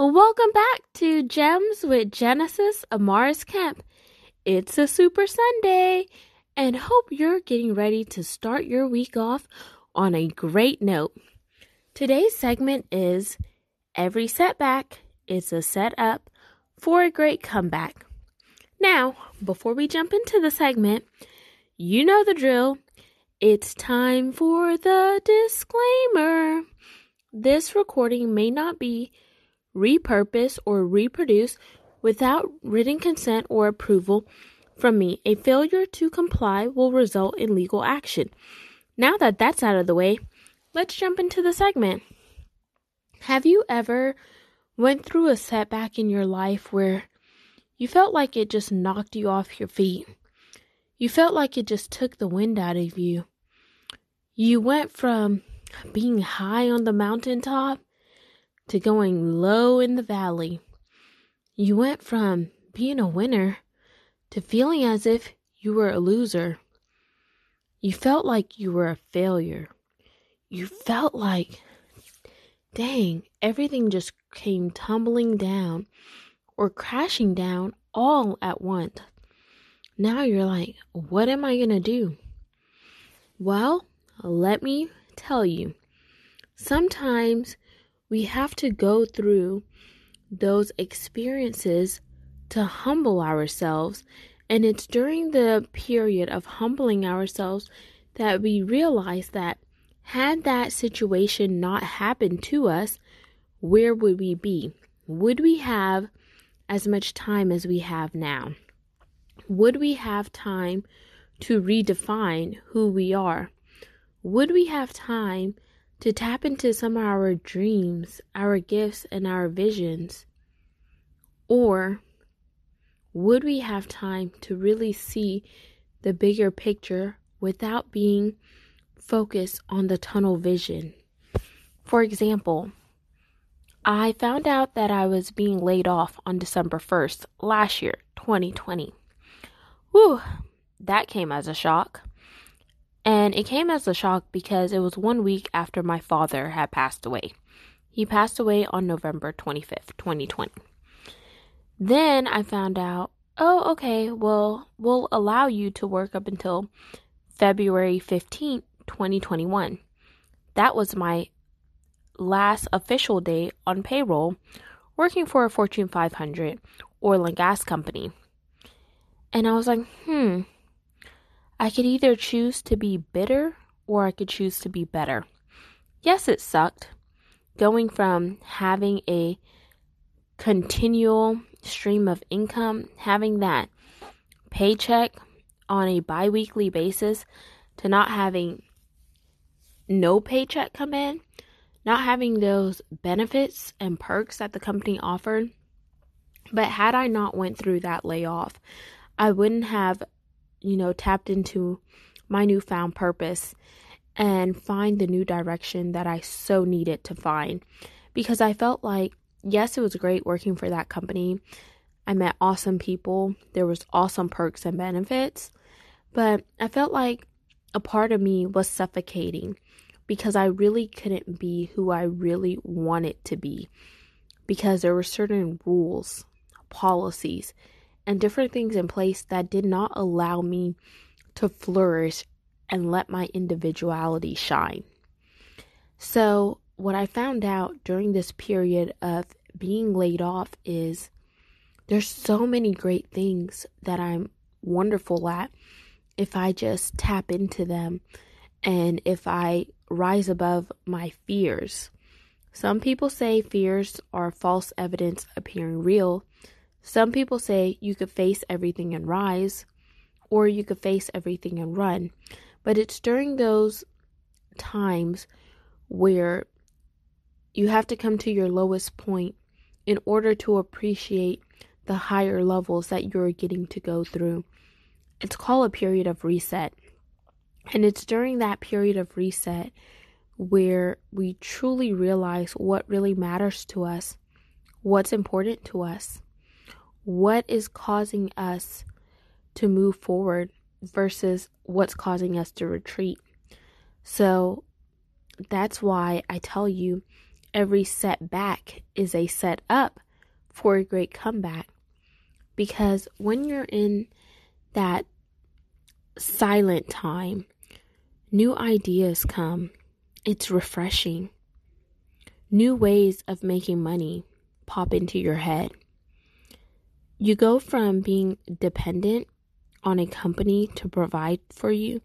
Welcome back to Gems with Genesis Amaris Kemp. It's a super Sunday and hope you're getting ready to start your week off on a great note. Today's segment is Every setback is a setup for a great comeback. Now, before we jump into the segment, you know the drill. It's time for the disclaimer. This recording may not be repurpose, or reproduce without written consent or approval from me. A failure to comply will result in legal action. Now that that's out of the way, let's jump into the segment. Have you ever went through a setback in your life where you felt like it just knocked you off your feet? You felt like it just took the wind out of you. You went from being high on the mountaintop to going low in the valley. You went from being a winner to feeling as if you were a loser. You felt like you were a failure. You felt like, dang, everything just came tumbling down or crashing down all at once. Now you're like, what am I going to do? Well, let me tell you. Sometimes we have to go through those experiences to humble ourselves. And it's during the period of humbling ourselves that we realize that had that situation not happened to us, where would we be? Would we have as much time as we have now? Would we have time to redefine who we are? Would we have time to tap into some of our dreams, our gifts, and our visions? Or would we have time to really see the bigger picture without being focused on the tunnel vision? For example, I found out that I was being laid off on December 1st last year, 2020. Whew, that came as a shock. And it came as a shock because it was one week after my father had passed away. He passed away on November 25th, 2020. Then I found out, oh, okay, well, we'll allow you to work up until February 15th, 2021. That was my last official day on payroll working for a Fortune 500 oil and gas company. And I was like, hmm, I could either choose to be bitter or I could choose to be better. Yes, it sucked. Going from having a continual stream of income, having that paycheck on a bi weekly basis, to not having no paycheck come in, not having those benefits and perks that the company offered. But had I not went through that layoff, I wouldn't have you know, tapped into my newfound purpose and find the new direction that I so needed to find. Because I felt like, yes, it was great working for that company. I met awesome people. There was awesome perks and benefits. But I felt like a part of me was suffocating because I really couldn't be who I really wanted to be because there were certain rules, policies, and different things in place that did not allow me to flourish and let my individuality shine. So, what I found out during this period of being laid off is there's so many great things that I'm wonderful at if I just tap into them and if I rise above my fears. Some people say fears are false evidence appearing real. Some people say you could face everything and rise, or you could face everything and run. But it's during those times where you have to come to your lowest point in order to appreciate the higher levels that you're getting to go through. It's called a period of reset. And it's during that period of reset where we truly realize what really matters to us, what's important to us what is causing us to move forward versus what's causing us to retreat. So that's why I tell you every setback is a set up for a great comeback. Because when you're in that silent time, new ideas come. It's refreshing. New ways of making money pop into your head. You go from being dependent on a company to provide for you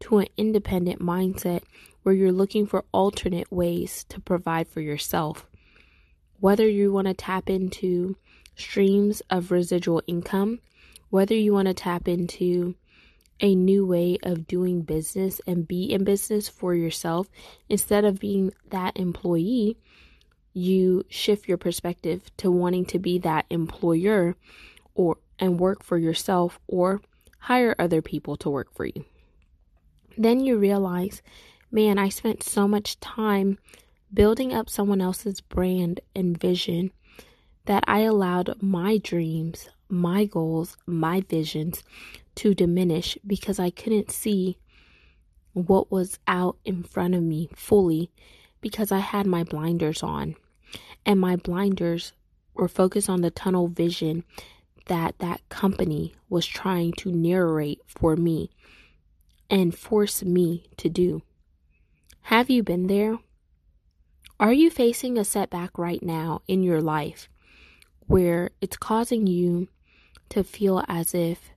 to an independent mindset where you're looking for alternate ways to provide for yourself. Whether you want to tap into streams of residual income, whether you want to tap into a new way of doing business and be in business for yourself instead of being that employee, you shift your perspective to wanting to be that employer or and work for yourself or hire other people to work for you. Then you realize, man, I spent so much time building up someone else's brand and vision that I allowed my dreams, my goals, my visions to diminish because I couldn't see what was out in front of me fully because I had my blinders on. And my blinders were focused on the tunnel vision that that company was trying to narrate for me and force me to do. Have you been there? Are you facing a setback right now in your life where it's causing you to feel as if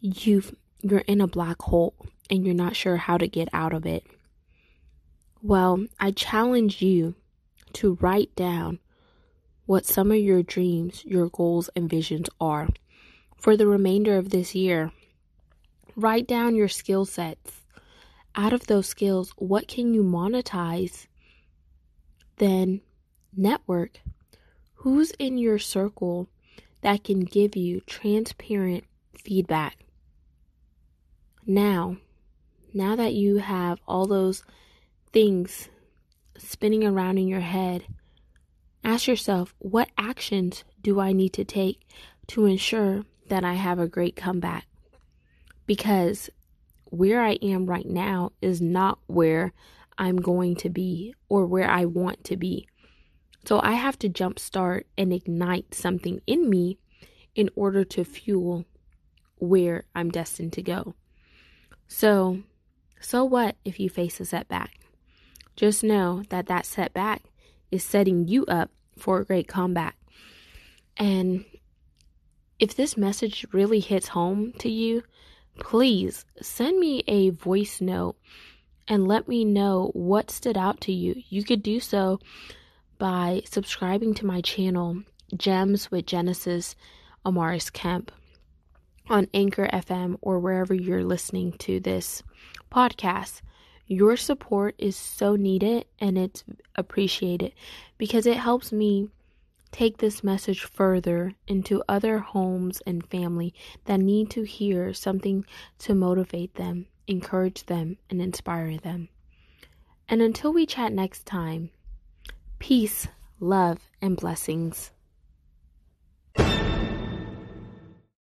you've you're in a black hole and you're not sure how to get out of it? Well, I challenge you to write down what some of your dreams, your goals, and visions are for the remainder of this year. Write down your skill sets. Out of those skills, what can you monetize? Then network. Who's in your circle that can give you transparent feedback? Now, now that you have all those things spinning around in your head, ask yourself what actions do I need to take to ensure that I have a great comeback? Because where I am right now is not where I'm going to be or where I want to be. So I have to jumpstart and ignite something in me in order to fuel where I'm destined to go. So, so what if you face a setback? Just know that that setback is setting you up for a great comeback. And if this message really hits home to you, please send me a voice note and let me know what stood out to you. You could do so by subscribing to my channel, Gems with Genesis Amaris Kemp, on Anchor FM or wherever you're listening to this podcast. Your support is so needed and it's appreciated because it helps me take this message further into other homes and family that need to hear something to motivate them, encourage them, and inspire them. And until we chat next time, peace, love, and blessings.